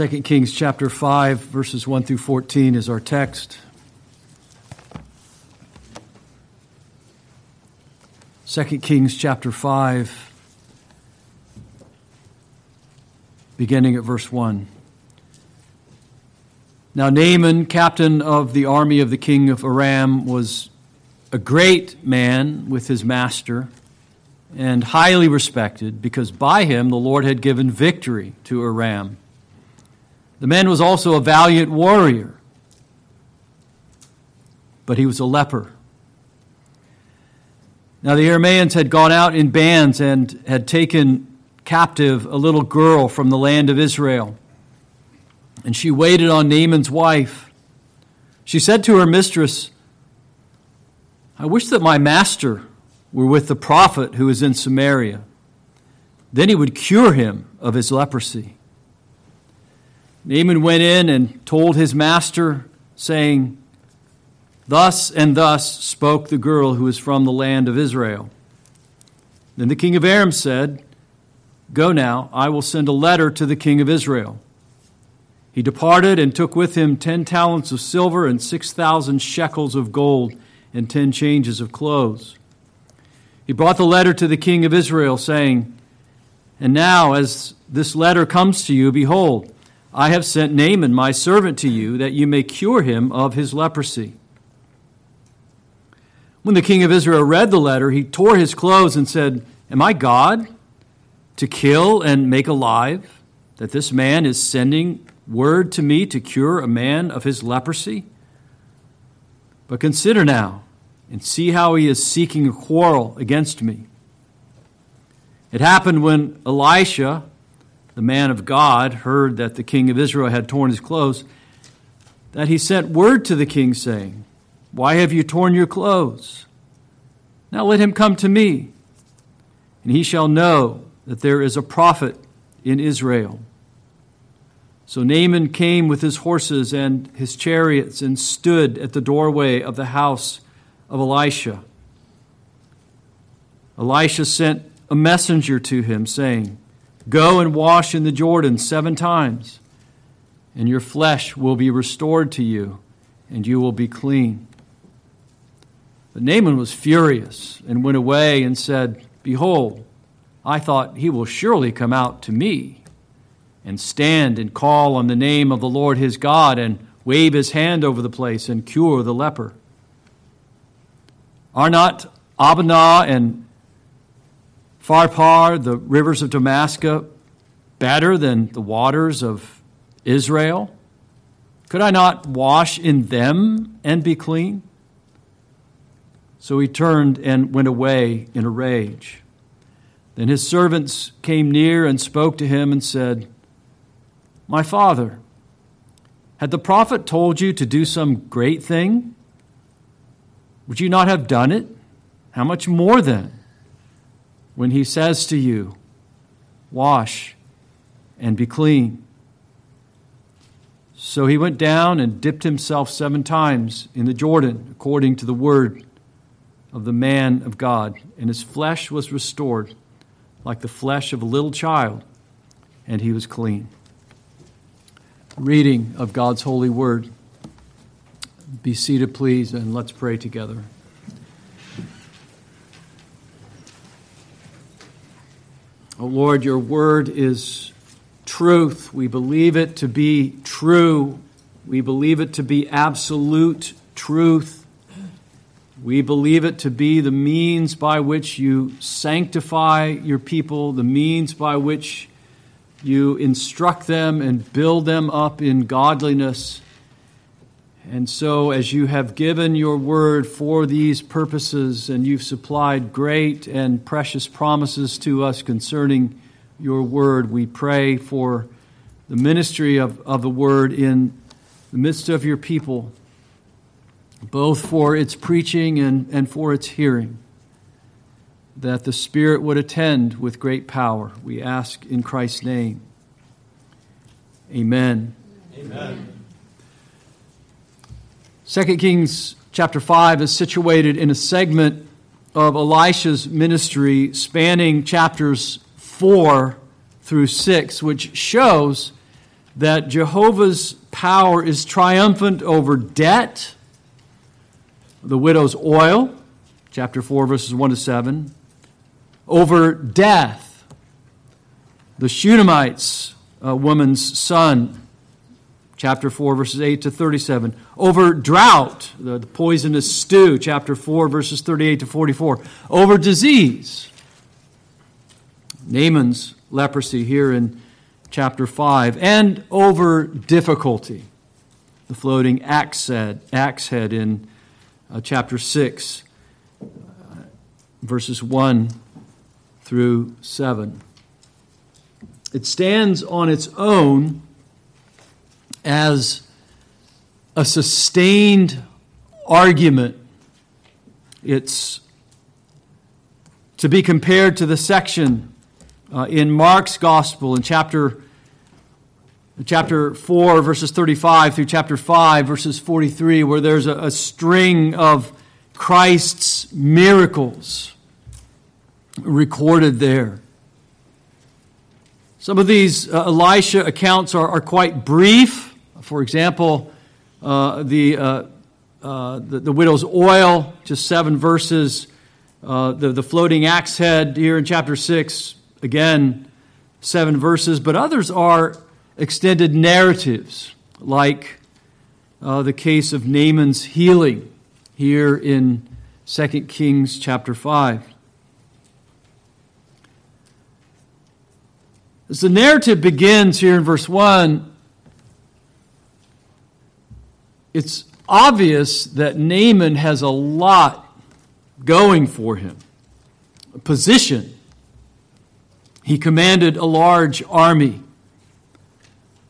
2 Kings chapter 5, verses 1 through 14 is our text. 2 Kings chapter 5, beginning at verse 1. Now, Naaman, captain of the army of the king of Aram, was a great man with his master and highly respected because by him the Lord had given victory to Aram. The man was also a valiant warrior, but he was a leper. Now, the Arameans had gone out in bands and had taken captive a little girl from the land of Israel. And she waited on Naaman's wife. She said to her mistress, I wish that my master were with the prophet who is in Samaria. Then he would cure him of his leprosy. Naaman went in and told his master, saying, Thus and thus spoke the girl who is from the land of Israel. Then the king of Aram said, Go now, I will send a letter to the king of Israel. He departed and took with him ten talents of silver and six thousand shekels of gold and ten changes of clothes. He brought the letter to the king of Israel, saying, And now, as this letter comes to you, behold, I have sent Naaman, my servant, to you, that you may cure him of his leprosy. When the king of Israel read the letter, he tore his clothes and said, Am I God to kill and make alive, that this man is sending word to me to cure a man of his leprosy? But consider now and see how he is seeking a quarrel against me. It happened when Elisha, the man of God, heard that the king of Israel had torn his clothes, that he sent word to the king, saying, Why have you torn your clothes? Now let him come to me, and he shall know that there is a prophet in Israel. So Naaman came with his horses and his chariots and stood at the doorway of the house of Elisha. Elisha sent a messenger to him, saying, Go and wash in the Jordan seven times, and your flesh will be restored to you, and you will be clean. But Naaman was furious and went away and said, Behold, I thought he will surely come out to me and stand and call on the name of the Lord his God and wave his hand over the place and cure the leper. Are not Abana and Pharpar, the rivers of Damascus, better than the waters of Israel? Could I not wash in them and be clean? So he turned and went away in a rage. Then his servants came near and spoke to him and said, My father, had the prophet told you to do some great thing? Would you not have done it? How much more then? When he says to you, Wash and be clean. So he went down and dipped himself seven times in the Jordan, according to the word of the man of God, and his flesh was restored like the flesh of a little child, and he was clean. Reading of God's holy word. Be seated, please, and let's pray together. Oh Lord, your word is truth. We believe it to be true. We believe it to be absolute truth. We believe it to be the means by which you sanctify your people, the means by which you instruct them and build them up in godliness. And so, as you have given your word for these purposes, and you've supplied great and precious promises to us concerning your word, we pray for the ministry of, of the word in the midst of your people, both for its preaching and, and for its hearing, that the Spirit would attend with great power. We ask in Christ's name. Amen. Amen. 2 Kings chapter 5 is situated in a segment of Elisha's ministry spanning chapters 4 through 6, which shows that Jehovah's power is triumphant over debt, the widow's oil, chapter 4, verses 1 to 7, over death, the Shunammite's uh, woman's son, chapter 4, verses 8 to 37. Over drought, the, the poisonous stew, chapter 4, verses 38 to 44. Over disease, Naaman's leprosy here in chapter 5. And over difficulty, the floating axe head, axe head in uh, chapter 6, uh, verses 1 through 7. It stands on its own as a sustained argument. It's to be compared to the section uh, in Mark's Gospel in chapter, chapter 4, verses 35 through chapter 5, verses 43, where there's a, a string of Christ's miracles recorded there. Some of these uh, Elisha accounts are, are quite brief. For example, uh, the, uh, uh, the, the, widow's oil, just seven verses. Uh, the, the floating axe head here in chapter 6, again, seven verses. But others are extended narratives, like uh, the case of Naaman's healing here in 2 Kings chapter 5. As the narrative begins here in verse 1, it's obvious that Naaman has a lot going for him a position. He commanded a large army,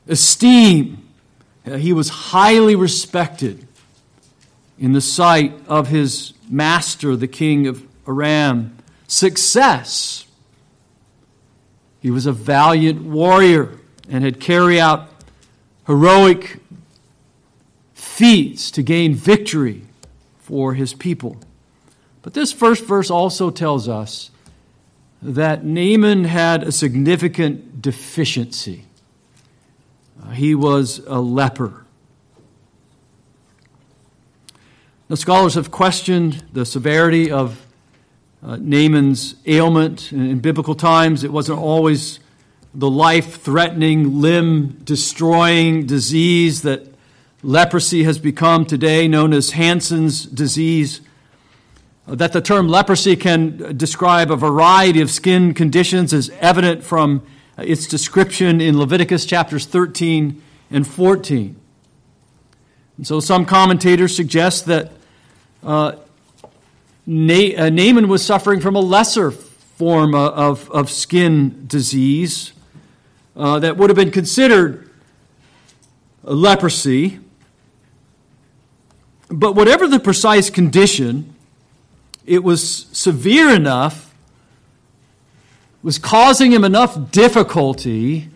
esteem. Uh, he was highly respected in the sight of his master, the king of Aram. Success. He was a valiant warrior and had carried out heroic feats to gain victory for his people. But this first verse also tells us that Naaman had a significant deficiency. Uh, he was a leper. Now, scholars have questioned the severity of uh, Naaman's ailment. In, in biblical times, it wasn't always the life threatening, limb destroying disease that leprosy has become today known as Hansen's disease. That the term leprosy can describe a variety of skin conditions is evident from its description in Leviticus chapters 13 and 14. And so some commentators suggest that uh, uh, Naaman was suffering from a lesser form of, of skin disease uh, that would have been considered leprosy. But whatever the precise condition, it was severe enough, was causing him enough difficulty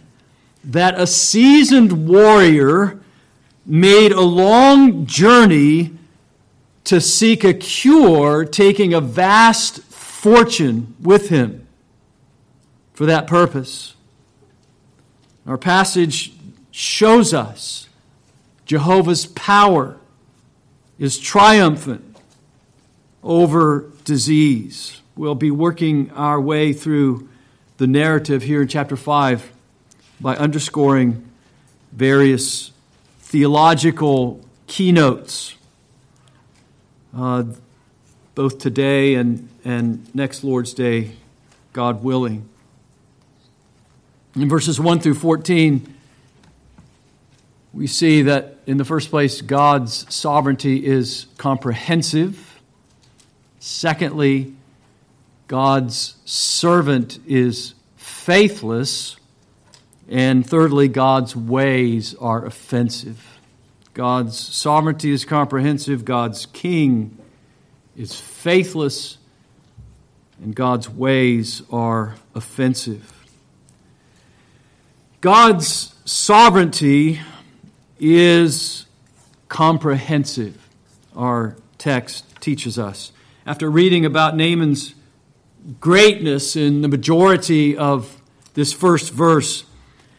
that a seasoned warrior made a long journey to seek a cure, taking a vast fortune with him for that purpose. Our passage shows us Jehovah's power is triumphant over disease. We'll be working our way through the narrative here in chapter 5 by underscoring various theological keynotes, uh, both today and, and next Lord's Day, God willing. In verses 1 through 14, we see that, in the first place, God's sovereignty is comprehensive. Secondly, God's servant is faithless. And thirdly, God's ways are offensive. God's sovereignty is comprehensive, God's king is faithless, and God's ways are offensive. God's sovereignty is comprehensive, our text teaches us. After reading about Naaman's greatness in the majority of this first verse,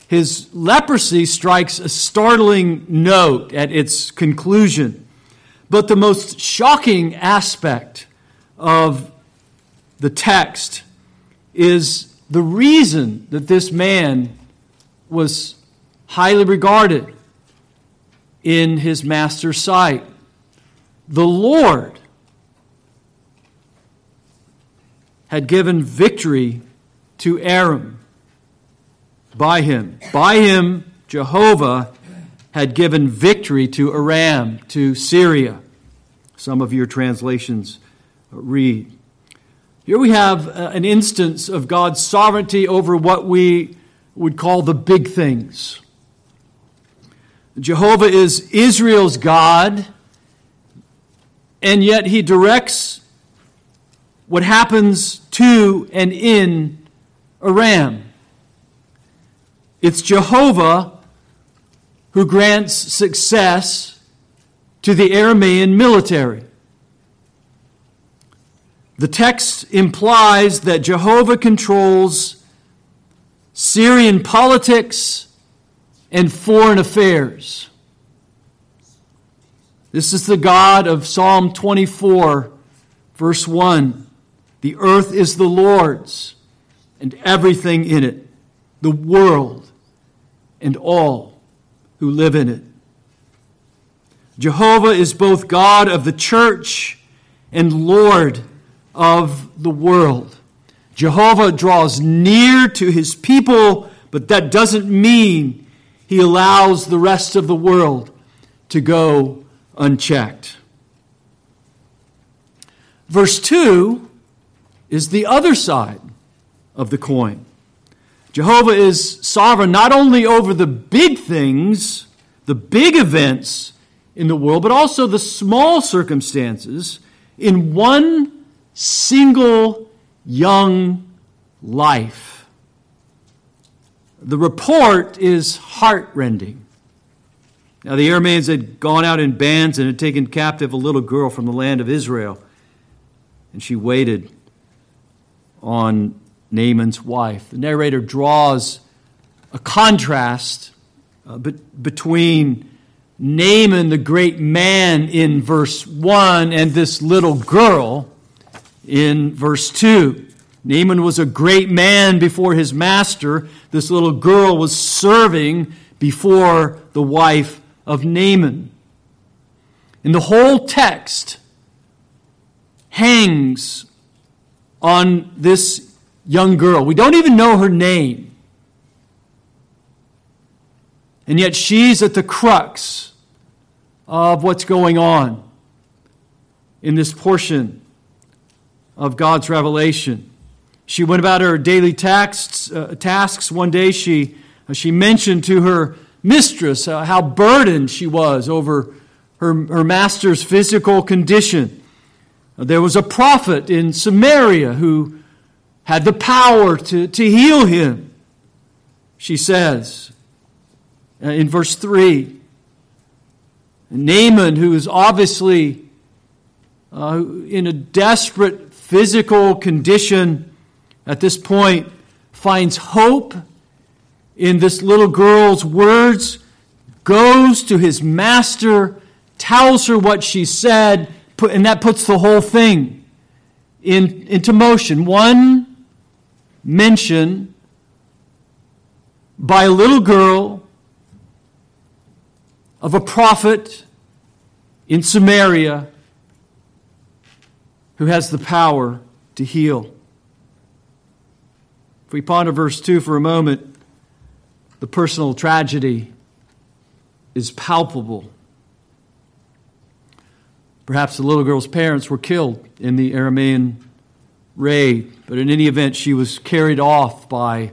his leprosy strikes a startling note at its conclusion. But the most shocking aspect of the text is the reason that this man was highly regarded in his master's sight. The Lord had given victory to Aram by him. By him, Jehovah had given victory to Aram, to Syria. Some of your translations read. Here we have uh, an instance of God's sovereignty over what we would call the big things. Jehovah is Israel's God, and yet he directs what happens to and in Aram. It's Jehovah who grants success to the Aramean military. The text implies that Jehovah controls Syrian politics and foreign affairs. This is the God of Psalm 24, verse 1. The earth is the Lord's and everything in it, the world and all who live in it. Jehovah is both God of the church and Lord of the world. Jehovah draws near to his people, but that doesn't mean he allows the rest of the world to go unchecked. Verse 2 is the other side of the coin. Jehovah is sovereign not only over the big things, the big events in the world, but also the small circumstances in one single young life. The report is heartrending. Now, the Arameans had gone out in bands and had taken captive a little girl from the land of Israel, and she waited on Naaman's wife. The narrator draws a contrast uh, be- between Naaman, the great man, in verse 1, and this little girl in verse 2. Naaman was a great man before his master. This little girl was serving before the wife of Naaman. And the whole text hangs on this young girl. We don't even know her name. And yet she's at the crux of what's going on in this portion of God's revelation. She went about her daily tasks. Uh, tasks. One day she, uh, she mentioned to her mistress uh, how burdened she was over her, her master's physical condition. there was a prophet in Samaria who had the power to, to heal him, she says uh, in verse 3. Naaman, who is obviously uh, in a desperate physical condition at this point, finds hope in this little girl's words, goes to his master, tells her what she said, and that puts the whole thing in, into motion. One mention by a little girl of a prophet in Samaria who has the power to heal. If we ponder verse 2 for a moment, the personal tragedy is palpable. Perhaps the little girl's parents were killed in the Aramean raid. But in any event, she was carried off by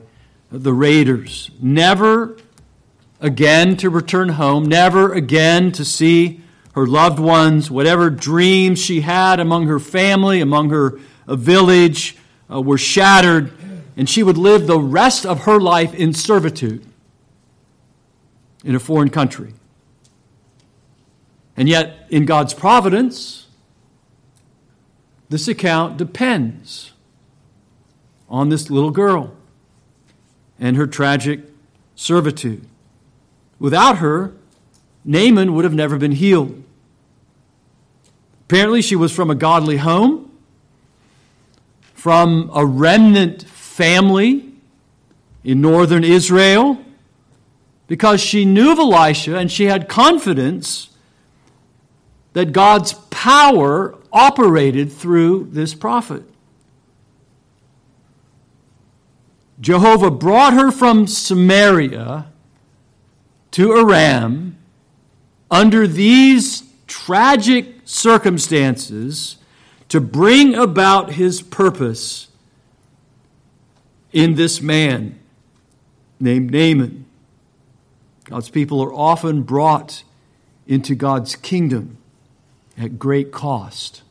the raiders, never again to return home, never again to see her loved ones, whatever dreams she had among her family, among her village, uh, were shattered, and she would live the rest of her life in servitude in a foreign country. And yet, in God's providence, this account depends on this little girl and her tragic servitude. Without her, Naaman would have never been healed. Apparently, she was from a godly home, from a remnant family in northern Israel, because she knew of Elisha and she had confidence that God's power operated through this prophet. Jehovah brought her from Samaria to Aram under these tragic circumstances to bring about his purpose in this man named Naaman. God's people are often brought into God's kingdom at great cost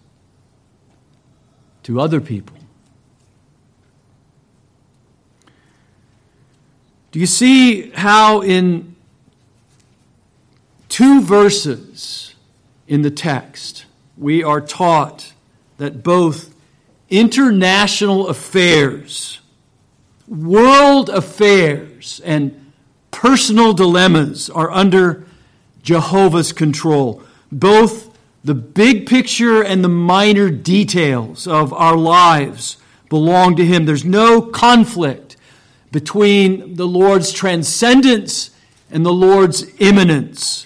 to other people. Do you see how in two verses in the text we are taught that both international affairs, world affairs, and personal dilemmas are under Jehovah's control. Both the big picture and the minor details of our lives belong to Him. There's no conflict between the Lord's transcendence and the Lord's immanence.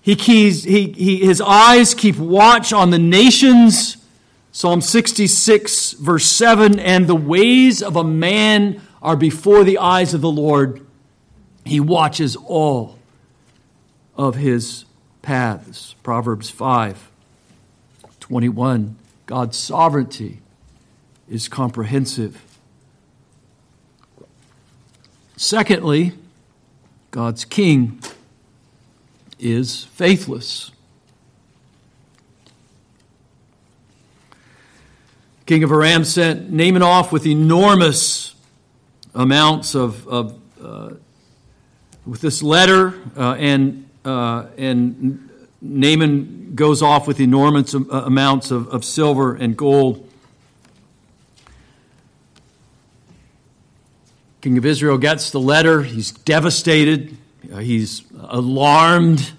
He keys, he, he, his eyes keep watch on the nations. Psalm 66, verse 7 And the ways of a man are before the eyes of the Lord. He watches all of his paths. Proverbs 5 21. God's sovereignty is comprehensive. Secondly, God's king is faithless. King of Aram sent Naaman off with enormous amounts of, of uh, with this letter, uh, and uh, and Naaman goes off with enormous uh, amounts of, of silver and gold. King of Israel gets the letter. He's devastated. Uh, he's alarmed,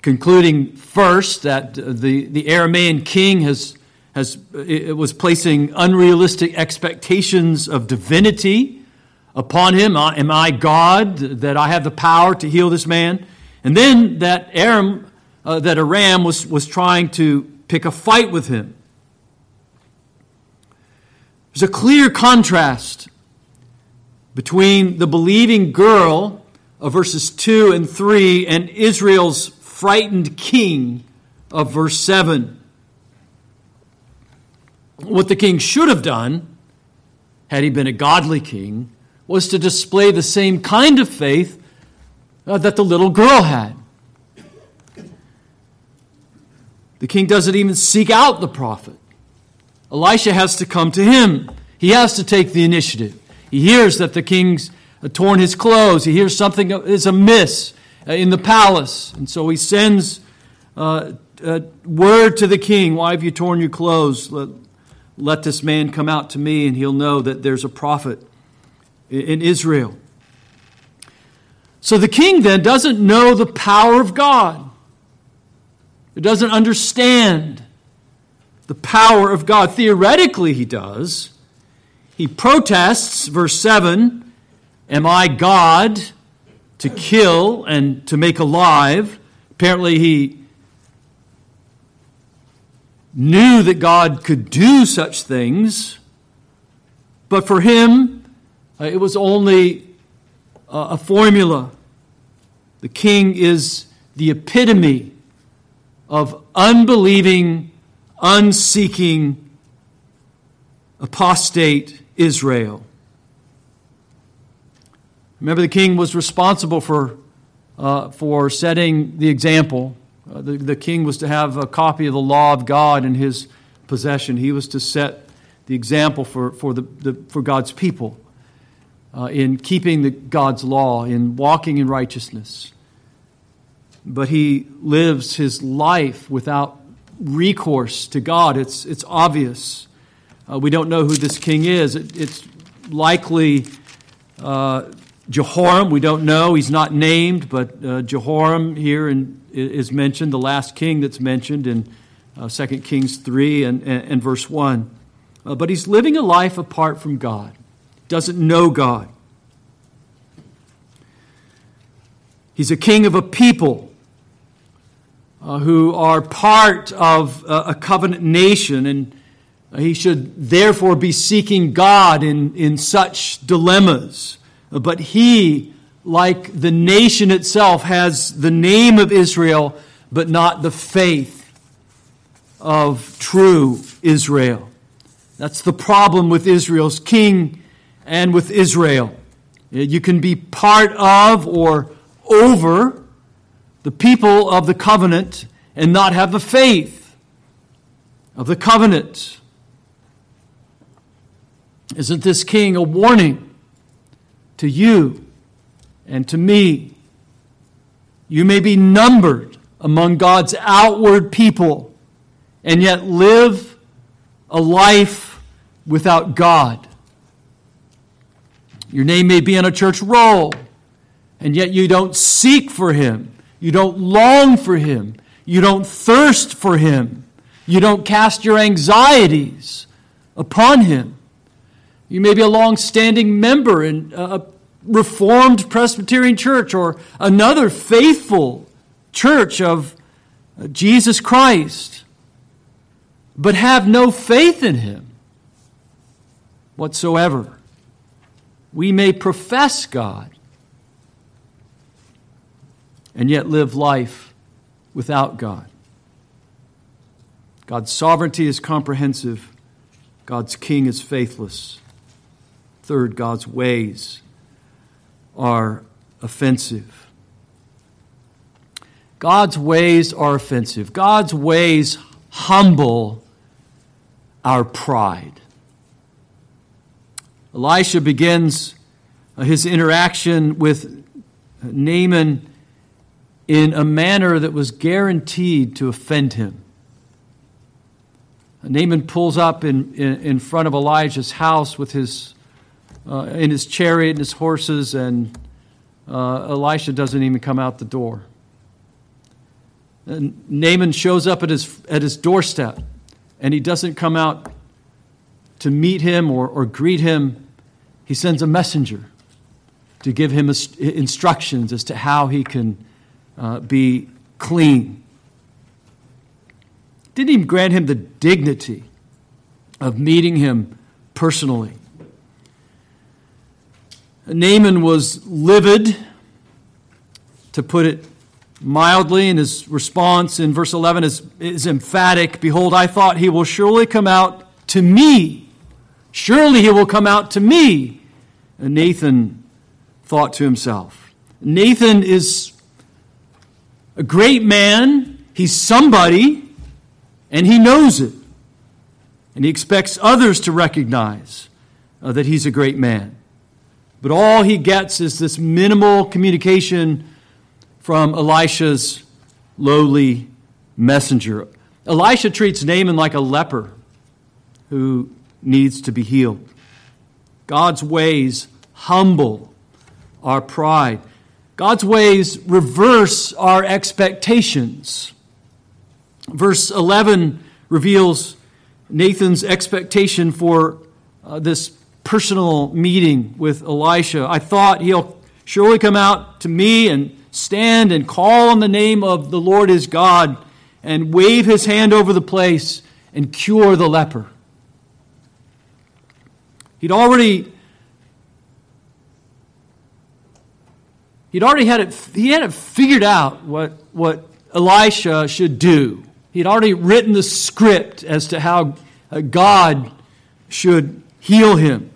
concluding first that the, the Aramean king has, has, it was placing unrealistic expectations of divinity upon him. Am I God that I have the power to heal this man? And then that Aram, uh, that Aram was, was trying to pick a fight with him. There's a clear contrast between the believing girl of verses 2 and 3 and Israel's frightened king of verse 7. What the king should have done, had he been a godly king, was to display the same kind of faith uh, that the little girl had. The king doesn't even seek out the prophet. Elisha has to come to him. He has to take the initiative. He hears that the king's uh, torn his clothes. He hears something is amiss uh, in the palace. And so he sends uh, word to the king Why have you torn your clothes? Let, this man come out to me, and he'll know that there's a prophet in Israel. So the king then doesn't know the power of God. He doesn't understand the power of God. Theoretically, he does. He protests, verse 7 Am I God to kill and to make alive? Apparently, he knew that God could do such things, but for him, uh, it was only uh, a formula. The king is the epitome of unbelieving, unseeking, apostate Israel. Remember, the king was responsible for, uh, for setting the example. Uh, the, the king was to have a copy of the law of God in his possession. He was to set the example for, for, the, the for God's people uh, in keeping the, God's law, in walking in righteousness. But he lives his life without recourse to God. It's, it's obvious. Uh, we don't know who this king is. It, it's likely uh, Jehoram, we don't know. He's not named, but uh, Jehoram here in, is mentioned, the last king that's mentioned in uh, 2 Kings 3 and, and, and verse 1. Uh, but he's living a life apart from God, doesn't know God. He's a king of a people uh, who are part of uh, a covenant nation, and he should therefore be seeking God in, in such dilemmas. But he, like the nation itself, has the name of Israel, but not the faith of true Israel. That's the problem with Israel's king and with Israel. You can be part of or over the people of the covenant and not have the faith of the covenant. Isn't this king a warning to you and to me? You may be numbered among God's outward people and yet live a life without God. Your name may be on a church roll, and yet you don't seek for Him. You don't long for Him. You don't thirst for Him. You don't cast your anxieties upon Him. You may be a long standing member in a Reformed Presbyterian church or another faithful church of Jesus Christ, but have no faith in Him whatsoever. We may profess God and yet live life without God. God's sovereignty is comprehensive, God's king is faithless. Third, God's ways are offensive. God's ways are offensive. God's ways humble our pride. Elisha begins uh, his interaction with Naaman in a manner that was guaranteed to offend him. Naaman pulls up in, in, in front of Elijah's house with his uh, in his chariot and his horses, and uh, Elisha doesn't even come out the door. And Naaman shows up at his, at his doorstep, and he doesn't come out to meet him or, or greet him. He sends a messenger to give him instructions as to how he can uh, be clean. Didn't even grant him the dignity of meeting him personally. Naaman was livid, to put it mildly, and his response in verse 11 is, is emphatic Behold, I thought he will surely come out to me. Surely he will come out to me. And Naaman thought to himself. Naaman is a great man, he's somebody, and he knows it. And he expects others to recognize uh, that he's a great man. But all he gets is this minimal communication from Elisha's lowly messenger. Elisha treats Naaman like a leper who needs to be healed. God's ways humble our pride. God's ways reverse our expectations. Verse 11 reveals Naaman's expectation for uh, this personal meeting with Elisha. I thought he'll surely come out to me and stand and call on the name of the Lord his God and wave his hand over the place and cure the leper. He'd already he'd already had it he had it figured out what what Elisha should do. He'd already written the script as to how uh, God should heal him.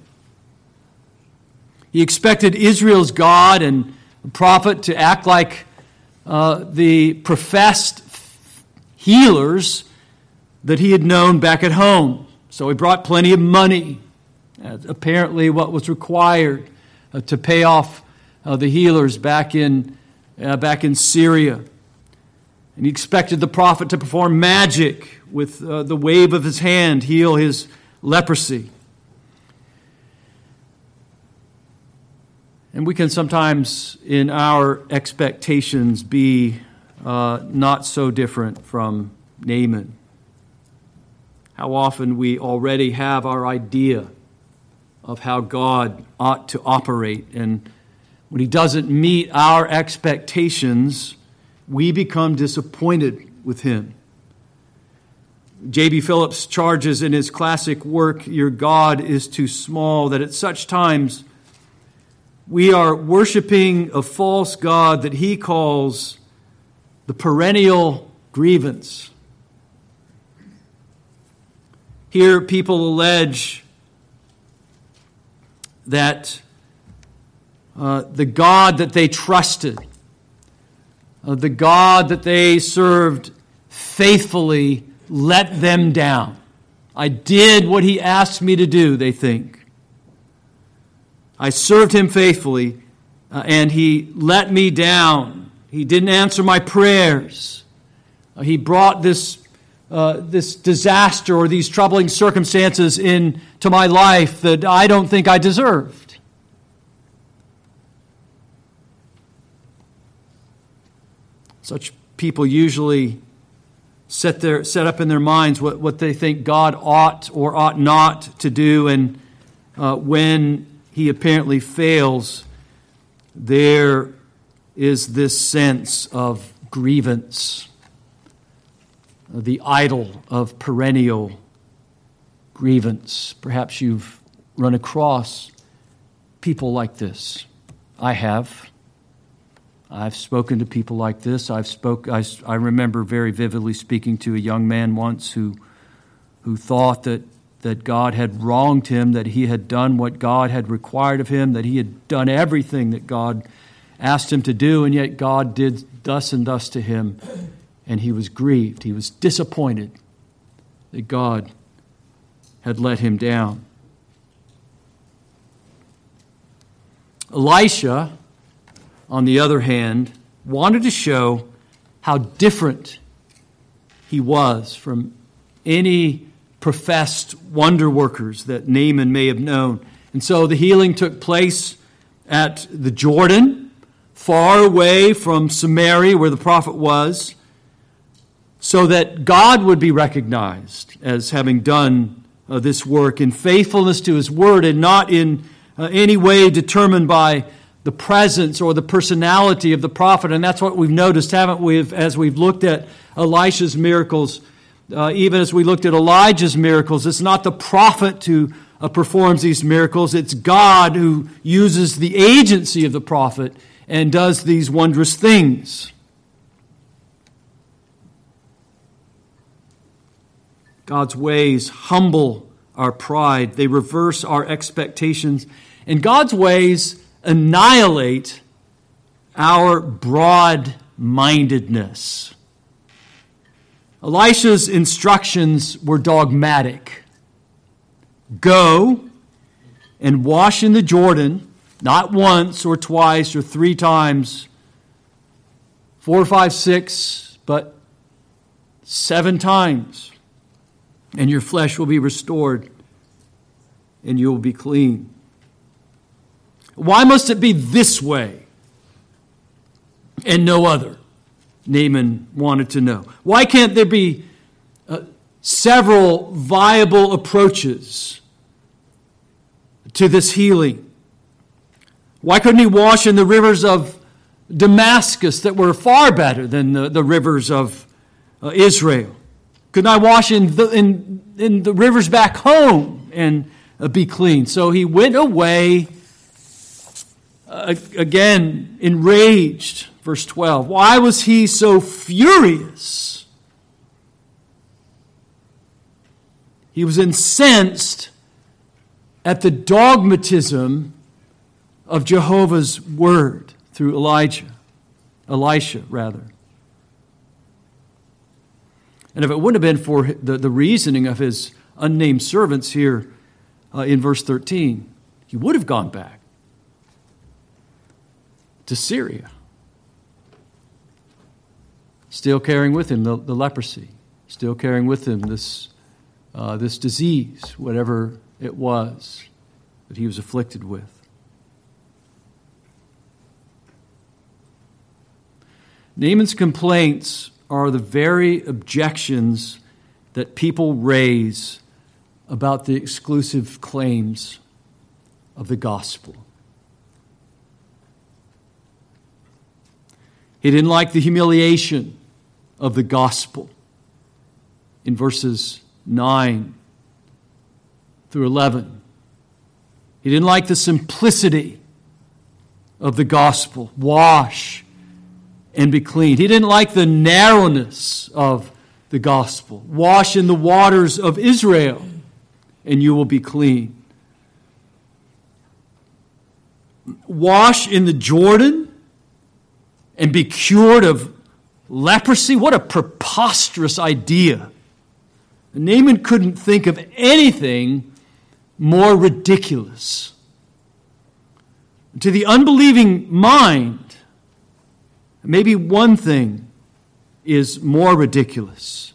He expected Israel's God and prophet to act like uh, the professed healers that he had known back at home. So he brought plenty of money, apparently, what was required uh, to pay off uh, the healers back in, uh, back in Syria. And he expected the prophet to perform magic with uh, the wave of his hand, heal his leprosy. And we can sometimes, in our expectations, be uh, not so different from Naaman. How often we already have our idea of how God ought to operate. And when He doesn't meet our expectations, we become disappointed with Him. J.B. Phillips charges in his classic work, Your God is Too Small, that at such times we are worshiping a false God that he calls the perennial grievance. Here, people allege that uh, the God that they trusted, uh, the God that they served faithfully, let them down. I did what he asked me to do, they think. I served him faithfully, uh, and he let me down. He didn't answer my prayers. Uh, he brought this, uh, this disaster or these troubling circumstances into my life that I don't think I deserved. Such people usually set, their, set up in their minds what, what they think God ought or ought not to do. And uh, when he apparently fails, there is this sense of grievance, the idol of perennial grievance. Perhaps you've run across people like this. I have. I've spoken to people like this. I've spoke. I, I remember very vividly speaking to a young man once who, who thought that, that God had wronged him, that he had done what God had required of him, that he had done everything that God asked him to do, and yet God did thus and thus to him, and he was grieved. He was disappointed that God had let him down. Elisha on the other hand, wanted to show how different he was from any professed wonder workers that Naaman may have known. And so the healing took place at the Jordan, far away from Samaria, where the prophet was, so that God would be recognized as having done uh, this work in faithfulness to his word and not in uh, any way determined by the presence or the personality of the prophet. And that's what we've noticed, haven't we, as we've looked at Elisha's miracles, uh, even as we looked at Elijah's miracles. It's not the prophet who uh, performs these miracles, it's God who uses the agency of the prophet and does these wondrous things. God's ways humble our pride, they reverse our expectations. And God's ways annihilate our broad mindedness. Elisha's instructions were dogmatic go and wash in the Jordan, not once or twice or three times, four, five, six, but seven times, and your flesh will be restored and you will be clean. Why must it be this way and no other? Naaman wanted to know. Why can't there be uh, several viable approaches to this healing? Why couldn't he wash in the rivers of Damascus that were far better than the, the rivers of uh, Israel? Couldn't I wash in the, in, in the rivers back home and uh, be clean? So he went away uh, again, enraged. Verse 12. Why was he so furious? He was incensed at the dogmatism of Jehovah's word through Elijah, Elisha, rather. And if it wouldn't have been for the, the reasoning of his unnamed servants here uh, in verse 13, he would have gone back to Syria still carrying with him the, the leprosy, still carrying with him this, uh, this disease, whatever it was that he was afflicted with. Naaman's complaints are the very objections that people raise about the exclusive claims of the gospel. He didn't like the humiliation of the gospel in verses 9 through 11. He didn't like the simplicity of the gospel wash and be clean. He didn't like the narrowness of the gospel wash in the waters of Israel, and you will be clean. Wash in the Jordan and be cured of leprosy? What a preposterous idea. Naaman couldn't think of anything more ridiculous. To the unbelieving mind, maybe one thing is more ridiculous.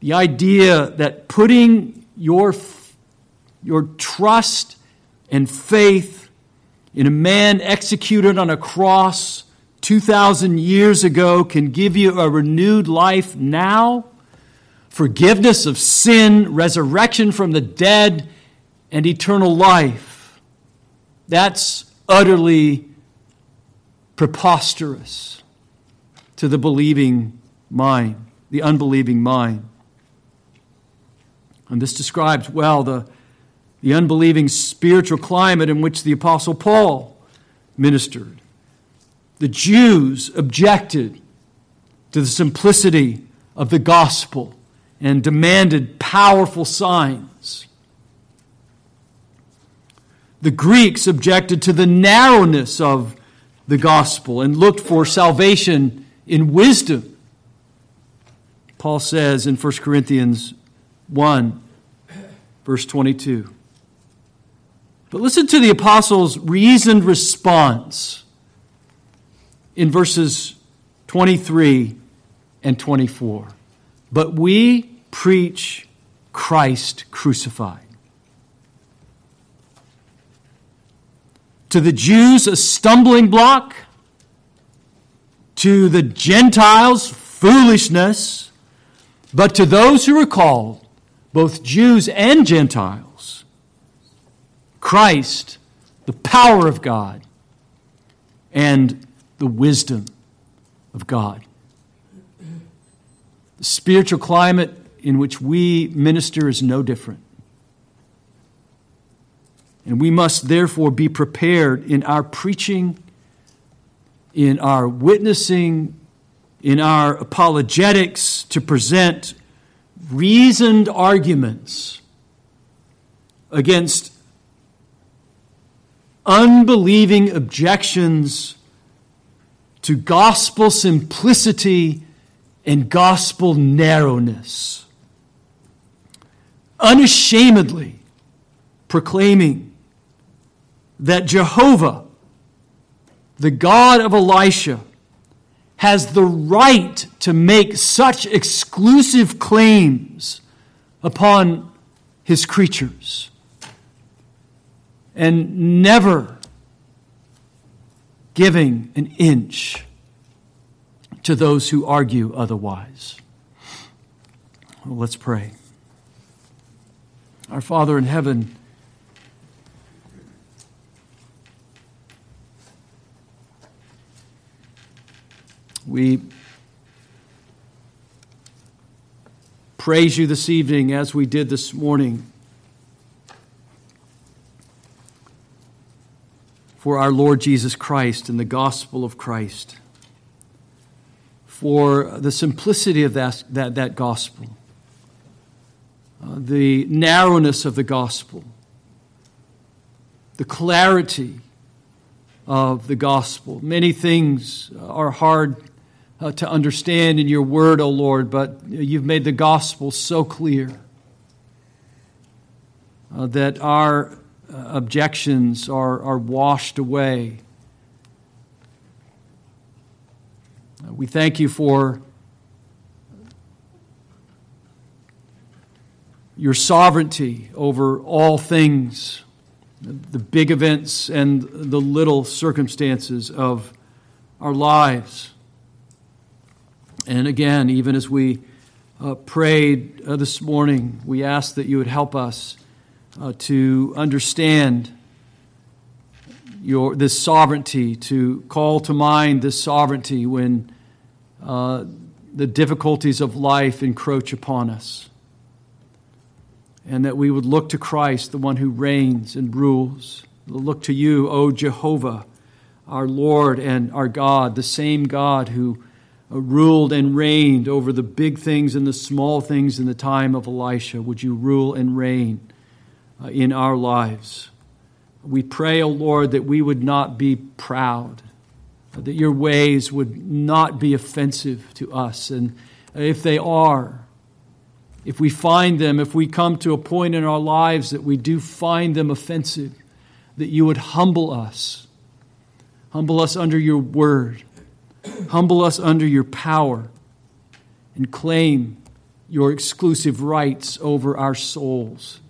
The idea that putting your, your trust and faith in a man executed on a cross 2,000 years ago can give you a renewed life now, forgiveness of sin, resurrection from the dead, and eternal life. That's utterly preposterous to the believing mind, the unbelieving mind. And this describes well the, the unbelieving spiritual climate in which the Apostle Paul ministered the Jews objected to the simplicity of the gospel and demanded powerful signs. The Greeks objected to the narrowness of the gospel and looked for salvation in wisdom. Paul says in 1 Corinthians 1, verse 22. But listen to the apostles' reasoned response in verses 23 and 24. But we preach Christ crucified. To the Jews, a stumbling block. To the Gentiles, foolishness. But to those who are called, both Jews and Gentiles, Christ, the power of God, and the wisdom of God. The spiritual climate in which we minister is no different. And we must therefore be prepared in our preaching, in our witnessing, in our apologetics to present reasoned arguments against unbelieving objections to gospel simplicity and gospel narrowness. Unashamedly proclaiming that Jehovah, the God of Elisha, has the right to make such exclusive claims upon his creatures and never giving an inch to those who argue otherwise. Well, let's pray. Our Father in heaven, we praise you this evening as we did this morning for our Lord Jesus Christ and the gospel of Christ, for the simplicity of that, that, that gospel, uh, the narrowness of the gospel, the clarity of the gospel. Many things are hard uh, to understand in your word, O Lord, but you've made the gospel so clear uh, that our uh, objections are, are washed away. Uh, we thank you for your sovereignty over all things, the big events and the little circumstances of our lives. And again, even as we uh, prayed uh, this morning, we ask that you would help us uh, to understand your, this sovereignty, to call to mind this sovereignty when uh, the difficulties of life encroach upon us. And that we would look to Christ, the one who reigns and rules. Look to you, O Jehovah, our Lord and our God, the same God who uh, ruled and reigned over the big things and the small things in the time of Elisha. Would you rule and reign Uh, in our lives? We pray, O Lord, that we would not be proud, that your ways would not be offensive to us. And if they are, if we find them, if we come to a point in our lives that we do find them offensive, that you would humble us. Humble us under your word. Humble us under your power. And claim your exclusive rights over our souls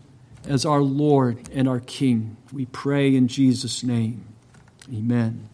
as our Lord and our King. We pray in Jesus' name. Amen.